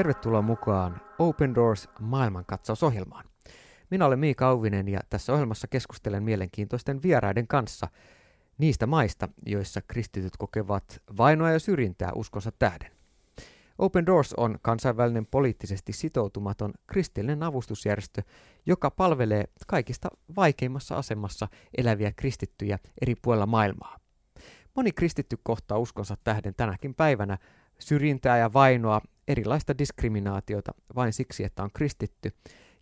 Tervetuloa mukaan Open Doors maailmankatsausohjelmaan. Minä olen Miika Auvinen ja tässä ohjelmassa keskustelen mielenkiintoisten vieraiden kanssa niistä maista, joissa kristityt kokevat vainoa ja syrjintää uskonsa tähden. Open Doors on kansainvälinen poliittisesti sitoutumaton kristillinen avustusjärjestö, joka palvelee kaikista vaikeimmassa asemassa eläviä kristittyjä eri puolilla maailmaa. Moni kristitty kohtaa uskonsa tähden tänäkin päivänä syrjintää ja vainoa, erilaista diskriminaatiota vain siksi, että on kristitty,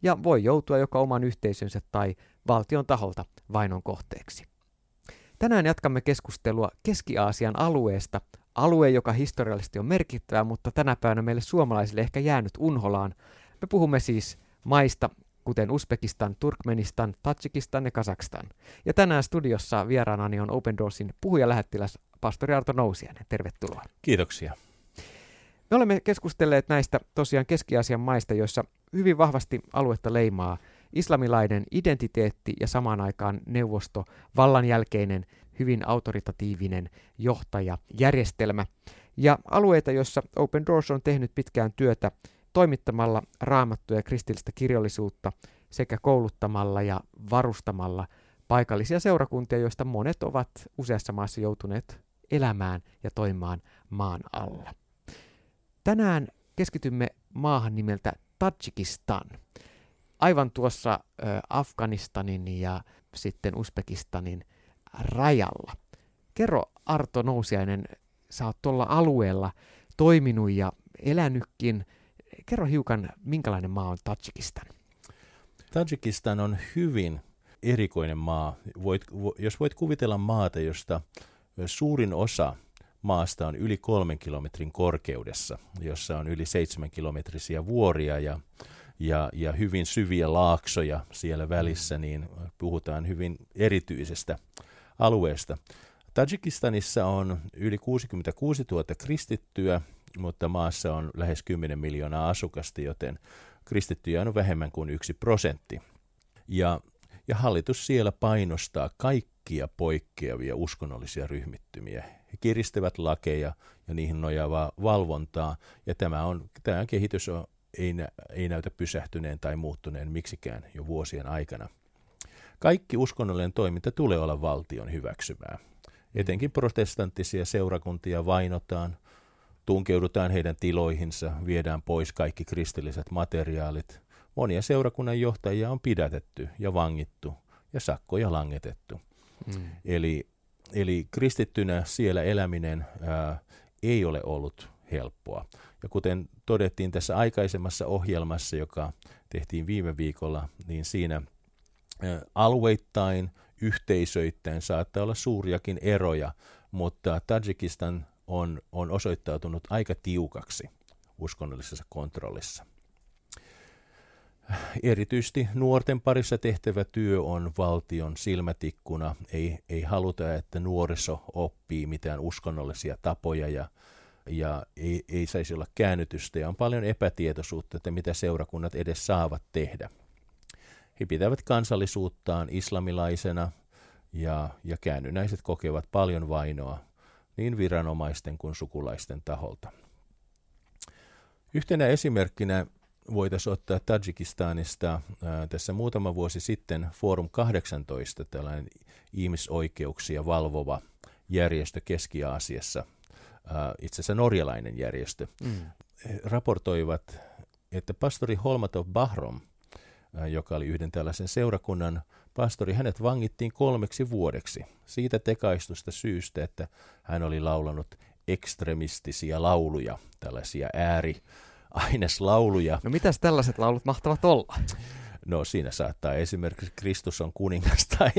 ja voi joutua joko oman yhteisönsä tai valtion taholta vainon kohteeksi. Tänään jatkamme keskustelua Keski-Aasian alueesta, alue, joka historiallisesti on merkittävä, mutta tänä päivänä meille suomalaisille ehkä jäänyt unholaan. Me puhumme siis maista, kuten Uzbekistan, Turkmenistan, Tatsikistan ja Kazakstan. Ja tänään studiossa vieraanani on Open Doorsin puhujalähettiläs pastori Arto Nousiainen. Tervetuloa. Kiitoksia. Me olemme keskustelleet näistä tosiaan Keski-Aasian maista, joissa hyvin vahvasti aluetta leimaa islamilainen identiteetti ja samaan aikaan neuvosto, vallan jälkeinen, hyvin autoritatiivinen johtajajärjestelmä. Ja alueita, joissa Open Doors on tehnyt pitkään työtä toimittamalla raamattuja ja kristillistä kirjallisuutta sekä kouluttamalla ja varustamalla paikallisia seurakuntia, joista monet ovat useassa maassa joutuneet elämään ja toimimaan maan alla. Tänään keskitymme maahan nimeltä Tadjikistan. Aivan tuossa Afganistanin ja sitten Uzbekistanin rajalla. Kerro Arto Nousiainen, sä oot tuolla alueella toiminut ja elänytkin. Kerro hiukan, minkälainen maa on Tadjikistan? Tadjikistan on hyvin erikoinen maa. Voit, vo, jos voit kuvitella maata, josta suurin osa maasta on yli kolmen kilometrin korkeudessa, jossa on yli seitsemän kilometrisiä vuoria ja, ja, ja hyvin syviä laaksoja siellä välissä, niin puhutaan hyvin erityisestä alueesta. Tajikistanissa on yli 66 000 kristittyä, mutta maassa on lähes 10 miljoonaa asukasta, joten kristittyjä on vähemmän kuin yksi prosentti. Ja, ja hallitus siellä painostaa kaikkia poikkeavia uskonnollisia ryhmittymiä. He kiristävät lakeja ja niihin nojaavaa valvontaa, ja tämä, on, tämä kehitys on, ei, ei näytä pysähtyneen tai muuttuneen miksikään jo vuosien aikana. Kaikki uskonnollinen toiminta tulee olla valtion hyväksymää. Etenkin protestanttisia seurakuntia vainotaan, tunkeudutaan heidän tiloihinsa, viedään pois kaikki kristilliset materiaalit. Monia seurakunnan johtajia on pidätetty ja vangittu ja sakkoja langetettu. Mm. Eli, eli kristittynä siellä eläminen ää, ei ole ollut helppoa. Ja kuten todettiin tässä aikaisemmassa ohjelmassa, joka tehtiin viime viikolla, niin siinä alueittain, yhteisöittäin saattaa olla suuriakin eroja, mutta Tajikistan on, on osoittautunut aika tiukaksi uskonnollisessa kontrollissa. Erityisesti nuorten parissa tehtävä työ on valtion silmätikkuna. Ei, ei haluta, että nuoriso oppii mitään uskonnollisia tapoja ja, ja ei, ei saisi olla käännytystä. Ja on paljon epätietoisuutta, että mitä seurakunnat edes saavat tehdä. He pitävät kansallisuuttaan islamilaisena ja, ja käännynäiset kokevat paljon vainoa niin viranomaisten kuin sukulaisten taholta. Yhtenä esimerkkinä voitaisiin ottaa Tajikistanista tässä muutama vuosi sitten Forum 18, tällainen ihmisoikeuksia valvova järjestö Keski-Aasiassa, itse asiassa norjalainen järjestö, mm. Raportoivat, että pastori Holmatov Bahrom, joka oli yhden tällaisen seurakunnan pastori, hänet vangittiin kolmeksi vuodeksi siitä tekaistusta syystä, että hän oli laulanut ekstremistisiä lauluja, tällaisia ääri aineslauluja. No mitäs tällaiset laulut mahtavat olla? No siinä saattaa esimerkiksi Kristus on kuningas tai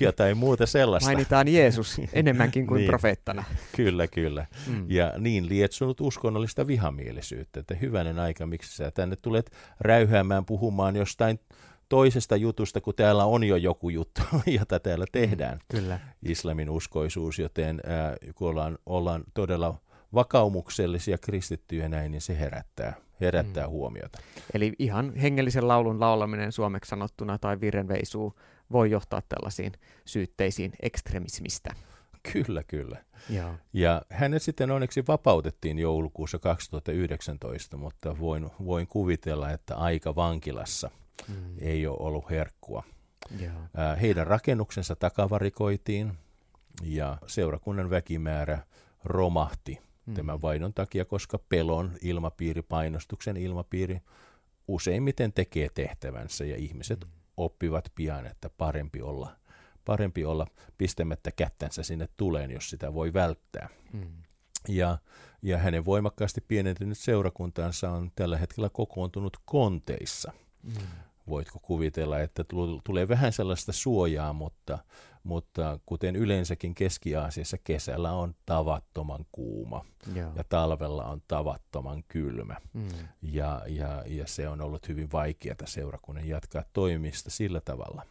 jotain muuta sellaista. Mainitaan Jeesus enemmänkin kuin niin, profeettana. Kyllä, kyllä. Mm. Ja niin lietsunut uskonnollista vihamielisyyttä, että hyvänen aika, miksi sä tänne tulet räyhäämään puhumaan jostain toisesta jutusta, kun täällä on jo joku juttu, jota täällä tehdään. Mm, kyllä. Islamin uskoisuus, joten äh, kun ollaan, ollaan todella vakaumuksellisia kristittyjä näin, niin se herättää, herättää mm. huomiota. Eli ihan hengellisen laulun laulaminen suomeksi sanottuna tai virrenveisuu voi johtaa tällaisiin syytteisiin ekstremismistä. Kyllä, kyllä. Joo. Ja hänet sitten onneksi vapautettiin joulukuussa 2019, mutta voin, voin kuvitella, että aika vankilassa mm. ei ole ollut herkkua. Joo. Heidän rakennuksensa takavarikoitiin ja seurakunnan väkimäärä romahti mm. tämän vainon takia, koska pelon ilmapiiri, painostuksen ilmapiiri useimmiten tekee tehtävänsä ja ihmiset mm. oppivat pian, että parempi olla, parempi olla pistämättä kättänsä sinne tuleen, jos sitä voi välttää. Mm. Ja, ja hänen voimakkaasti pienentynyt seurakuntansa on tällä hetkellä kokoontunut konteissa. Mm voitko kuvitella, että tulee vähän sellaista suojaa, mutta, mutta kuten yleensäkin Keski-Aasiassa kesällä on tavattoman kuuma Joo. ja talvella on tavattoman kylmä. Mm. Ja, ja, ja se on ollut hyvin vaikeaa seurakunnan jatkaa toimista sillä tavalla.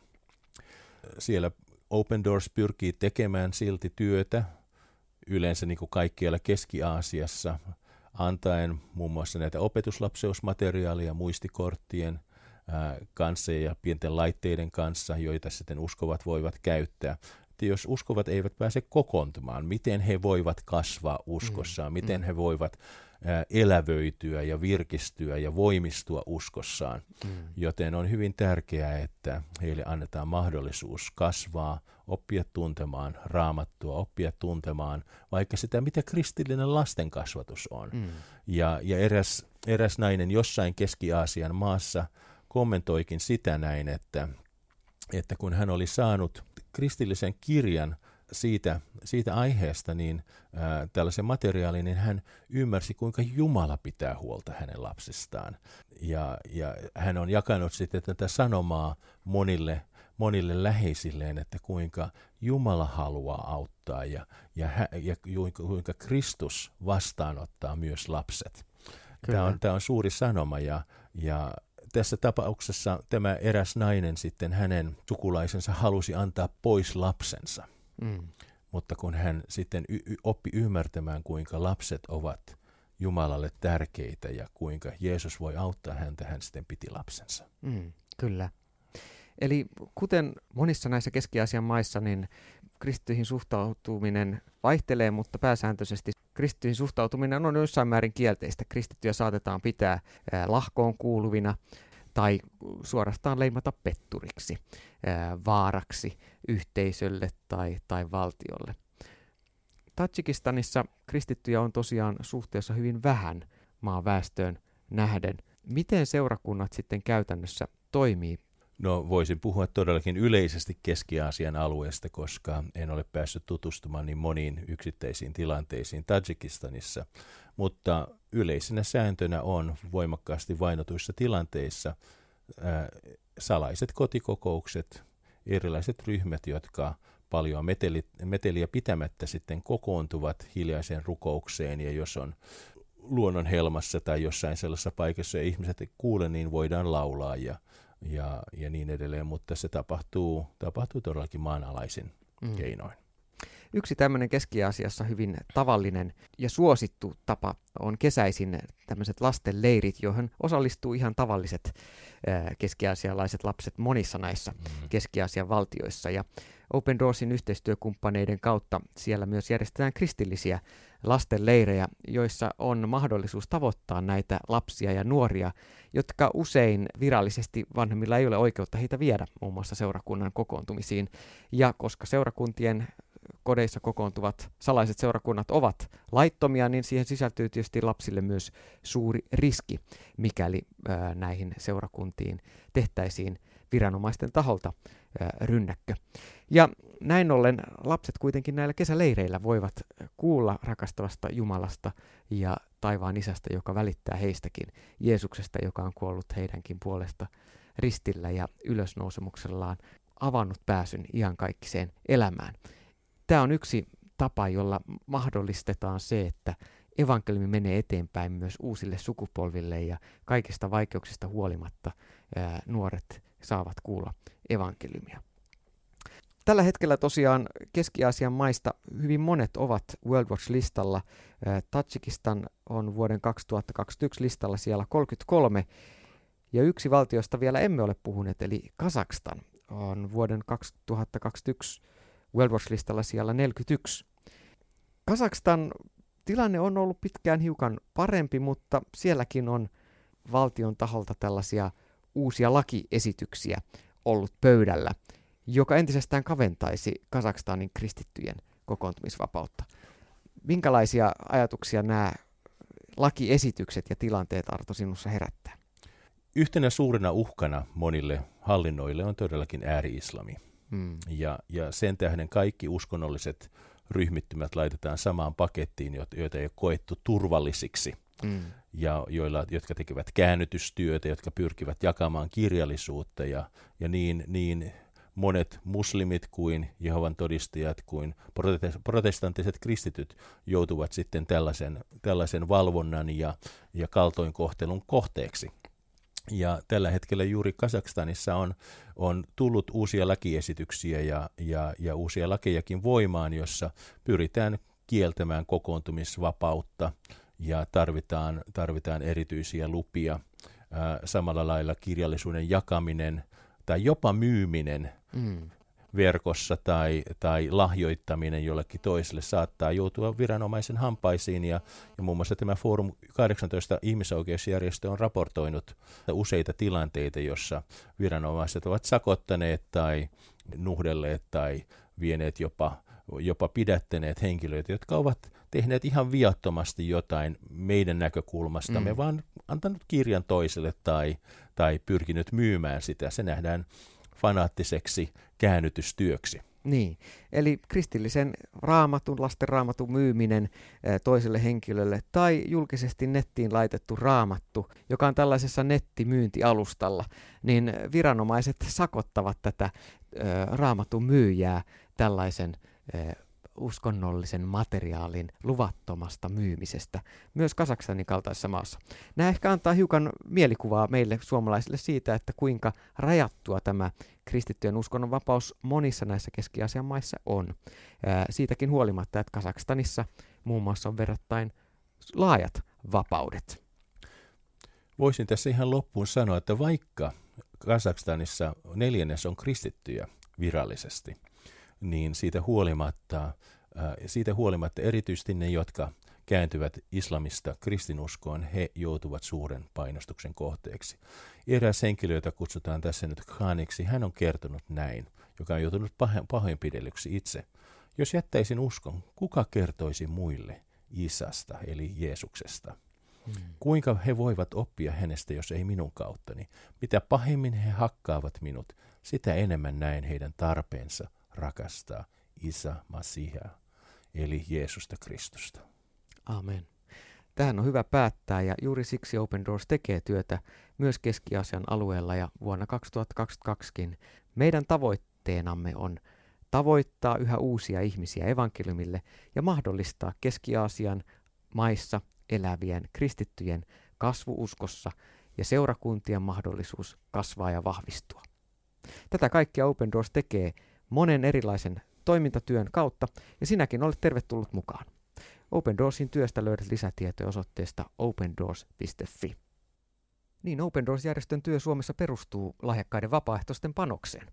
Siellä Open Doors pyrkii tekemään silti työtä yleensä niin kuin kaikkialla Keski-Aasiassa, antaen muun muassa näitä opetuslapseusmateriaalia muistikorttien kanssa ja pienten laitteiden kanssa, joita sitten uskovat voivat käyttää. Että jos uskovat eivät pääse kokoontumaan, miten he voivat kasvaa uskossaan, mm, miten mm. he voivat elävöityä ja virkistyä ja voimistua uskossaan. Mm. Joten on hyvin tärkeää, että heille annetaan mahdollisuus kasvaa, oppia tuntemaan raamattua, oppia tuntemaan vaikka sitä, mitä kristillinen lasten kasvatus on. Mm. Ja, ja eräs, eräs nainen jossain Keski-Aasian maassa – kommentoikin sitä näin, että, että kun hän oli saanut kristillisen kirjan siitä, siitä aiheesta, niin ää, tällaisen materiaalin, niin hän ymmärsi, kuinka Jumala pitää huolta hänen lapsistaan. Ja, ja hän on jakanut sitten tätä sanomaa monille, monille läheisilleen, että kuinka Jumala haluaa auttaa ja, ja, hä, ja kuinka Kristus vastaanottaa myös lapset. Tämä on, tämä on suuri sanoma ja, ja tässä tapauksessa tämä eräs nainen sitten hänen sukulaisensa halusi antaa pois lapsensa. Mm. Mutta kun hän sitten y- y- oppi ymmärtämään, kuinka lapset ovat Jumalalle tärkeitä ja kuinka Jeesus voi auttaa häntä, hän sitten piti lapsensa. Mm, kyllä. Eli kuten monissa näissä Keski-Aasian maissa, niin kristittyihin suhtautuminen vaihtelee, mutta pääsääntöisesti kristittyihin suhtautuminen on jossain määrin kielteistä. Kristittyjä saatetaan pitää lahkoon kuuluvina tai suorastaan leimata petturiksi, vaaraksi yhteisölle tai, tai valtiolle. Tajikistanissa kristittyjä on tosiaan suhteessa hyvin vähän maan väestöön nähden. Miten seurakunnat sitten käytännössä toimii No voisin puhua todellakin yleisesti Keski-Aasian alueesta, koska en ole päässyt tutustumaan niin moniin yksittäisiin tilanteisiin Tajikistanissa. Mutta yleisenä sääntönä on voimakkaasti vainotuissa tilanteissa ää, salaiset kotikokoukset, erilaiset ryhmät, jotka paljon meteli, meteliä pitämättä sitten kokoontuvat hiljaiseen rukoukseen ja jos on luonnon helmassa tai jossain sellaisessa paikassa ja ihmiset ei kuule, niin voidaan laulaa ja ja, ja niin edelleen, mutta se tapahtuu, tapahtuu todellakin maanalaisin mm. keinoin. Yksi tämmöinen Keski-Aasiassa hyvin tavallinen ja suosittu tapa on kesäisin tämmöiset lastenleirit, joihin osallistuu ihan tavalliset keski-aasialaiset lapset monissa näissä mm. Keski-Aasian valtioissa. Ja Open Doorsin yhteistyökumppaneiden kautta siellä myös järjestetään kristillisiä lastenleirejä, joissa on mahdollisuus tavoittaa näitä lapsia ja nuoria, jotka usein virallisesti vanhemmilla ei ole oikeutta heitä viedä muun muassa seurakunnan kokoontumisiin. Ja koska seurakuntien kodeissa kokoontuvat salaiset seurakunnat ovat laittomia, niin siihen sisältyy tietysti lapsille myös suuri riski, mikäli ää, näihin seurakuntiin tehtäisiin viranomaisten taholta rynnäkkö. Ja näin ollen lapset kuitenkin näillä kesäleireillä voivat kuulla rakastavasta Jumalasta ja taivaan isästä, joka välittää heistäkin, Jeesuksesta, joka on kuollut heidänkin puolesta ristillä ja ylösnousemuksellaan avannut pääsyn iankaikkiseen elämään. Tämä on yksi tapa, jolla mahdollistetaan se, että evankeliumi menee eteenpäin myös uusille sukupolville ja kaikista vaikeuksista huolimatta ää, nuoret saavat kuulla evankeliumia. Tällä hetkellä tosiaan Keski-Aasian maista hyvin monet ovat World Watch-listalla. Tatsikistan on vuoden 2021 listalla siellä 33, ja yksi valtiosta vielä emme ole puhuneet, eli Kazakstan on vuoden 2021 World Watch-listalla siellä 41. Kazakstan tilanne on ollut pitkään hiukan parempi, mutta sielläkin on valtion taholta tällaisia uusia lakiesityksiä ollut pöydällä, joka entisestään kaventaisi Kazakstanin kristittyjen kokoontumisvapautta. Minkälaisia ajatuksia nämä lakiesitykset ja tilanteet Arto sinussa herättää? Yhtenä suurena uhkana monille hallinnoille on todellakin ääri-islami. Hmm. Ja, ja sen tähden kaikki uskonnolliset ryhmittymät laitetaan samaan pakettiin, joita ei ole koettu turvallisiksi. Mm. Ja joilla, jotka tekevät käännytystyötä, jotka pyrkivät jakamaan kirjallisuutta ja, ja niin, niin monet muslimit kuin Jehovan todistajat kuin protestanttiset kristityt joutuvat sitten tällaisen, tällaisen valvonnan ja, ja kaltoinkohtelun kohteeksi. Ja tällä hetkellä juuri Kazakstanissa on, on tullut uusia lakiesityksiä ja, ja, ja uusia lakejakin voimaan, jossa pyritään kieltämään kokoontumisvapautta ja tarvitaan, tarvitaan erityisiä lupia. Samalla lailla kirjallisuuden jakaminen tai jopa myyminen mm verkossa tai, tai lahjoittaminen jollekin toiselle saattaa joutua viranomaisen hampaisiin. Ja, ja muun muassa tämä Forum 18 ihmisoikeusjärjestö on raportoinut useita tilanteita, jossa viranomaiset ovat sakottaneet tai nuhdelleet tai vieneet jopa, jopa pidättäneet henkilöitä, jotka ovat tehneet ihan viattomasti jotain meidän näkökulmastamme, mm. vaan antanut kirjan toiselle tai, tai pyrkinyt myymään sitä. Se nähdään fanaattiseksi käännytystyöksi. Niin, eli kristillisen raamatun, lasten raamatun myyminen toiselle henkilölle tai julkisesti nettiin laitettu raamattu, joka on tällaisessa nettimyyntialustalla, niin viranomaiset sakottavat tätä raamatun myyjää tällaisen uskonnollisen materiaalin luvattomasta myymisestä myös Kasakstanin kaltaisessa maassa. Nämä ehkä antaa hiukan mielikuvaa meille suomalaisille siitä, että kuinka rajattua tämä kristittyjen uskonnonvapaus monissa näissä Keski-Aasian maissa on. Ää, siitäkin huolimatta, että Kasakstanissa muun muassa on verrattain laajat vapaudet. Voisin tässä ihan loppuun sanoa, että vaikka Kasakstanissa neljännes on kristittyjä virallisesti – niin siitä huolimatta, äh, siitä huolimatta erityisesti ne, jotka kääntyvät islamista kristinuskoon, he joutuvat suuren painostuksen kohteeksi. Eräs henkilö, jota kutsutaan tässä nyt Khaniksi, hän on kertonut näin, joka on joutunut pahoinpidellyksi itse. Jos jättäisin uskon, kuka kertoisi muille Isasta, eli Jeesuksesta? Hmm. Kuinka he voivat oppia hänestä, jos ei minun kauttani? Mitä pahemmin he hakkaavat minut, sitä enemmän näen heidän tarpeensa rakastaa Isä Masihaa, eli Jeesusta Kristusta. Amen. Tähän on hyvä päättää ja juuri siksi Open Doors tekee työtä myös Keski-Aasian alueella ja vuonna 2022kin meidän tavoitteenamme on tavoittaa yhä uusia ihmisiä evankeliumille ja mahdollistaa Keski-Aasian maissa elävien kristittyjen kasvuuskossa ja seurakuntien mahdollisuus kasvaa ja vahvistua. Tätä kaikkea Open Doors tekee monen erilaisen toimintatyön kautta, ja sinäkin olet tervetullut mukaan. Open Doorsin työstä löydät lisätietoja osoitteesta opendoors.fi. Niin, Open Doors-järjestön työ Suomessa perustuu lahjakkaiden vapaaehtoisten panokseen.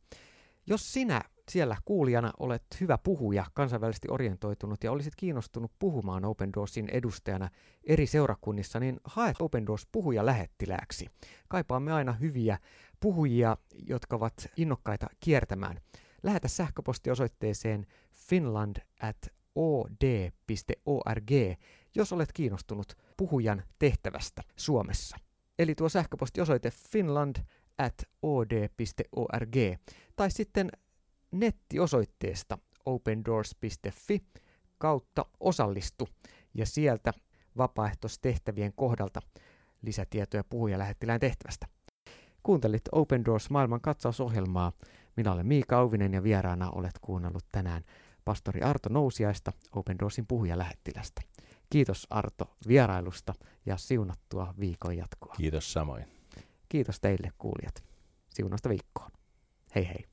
Jos sinä siellä kuulijana olet hyvä puhuja, kansainvälisesti orientoitunut ja olisit kiinnostunut puhumaan Open Doorsin edustajana eri seurakunnissa, niin hae Open Doors puhuja lähettilääksi. Kaipaamme aina hyviä puhujia, jotka ovat innokkaita kiertämään lähetä sähköpostiosoitteeseen finland at od.org, jos olet kiinnostunut puhujan tehtävästä Suomessa. Eli tuo sähköpostiosoite finland at od.org tai sitten nettiosoitteesta opendoors.fi kautta osallistu ja sieltä vapaaehtoistehtävien kohdalta lisätietoja puhujalähettilään tehtävästä. Kuuntelit Open Doors maailman katsausohjelmaa. Minä olen Miika Auvinen ja vieraana olet kuunnellut tänään pastori Arto Nousiaista Open Doorsin puhujalähettilästä. Kiitos Arto vierailusta ja siunattua viikon jatkoa. Kiitos samoin. Kiitos teille kuulijat. Siunasta viikkoon. Hei hei.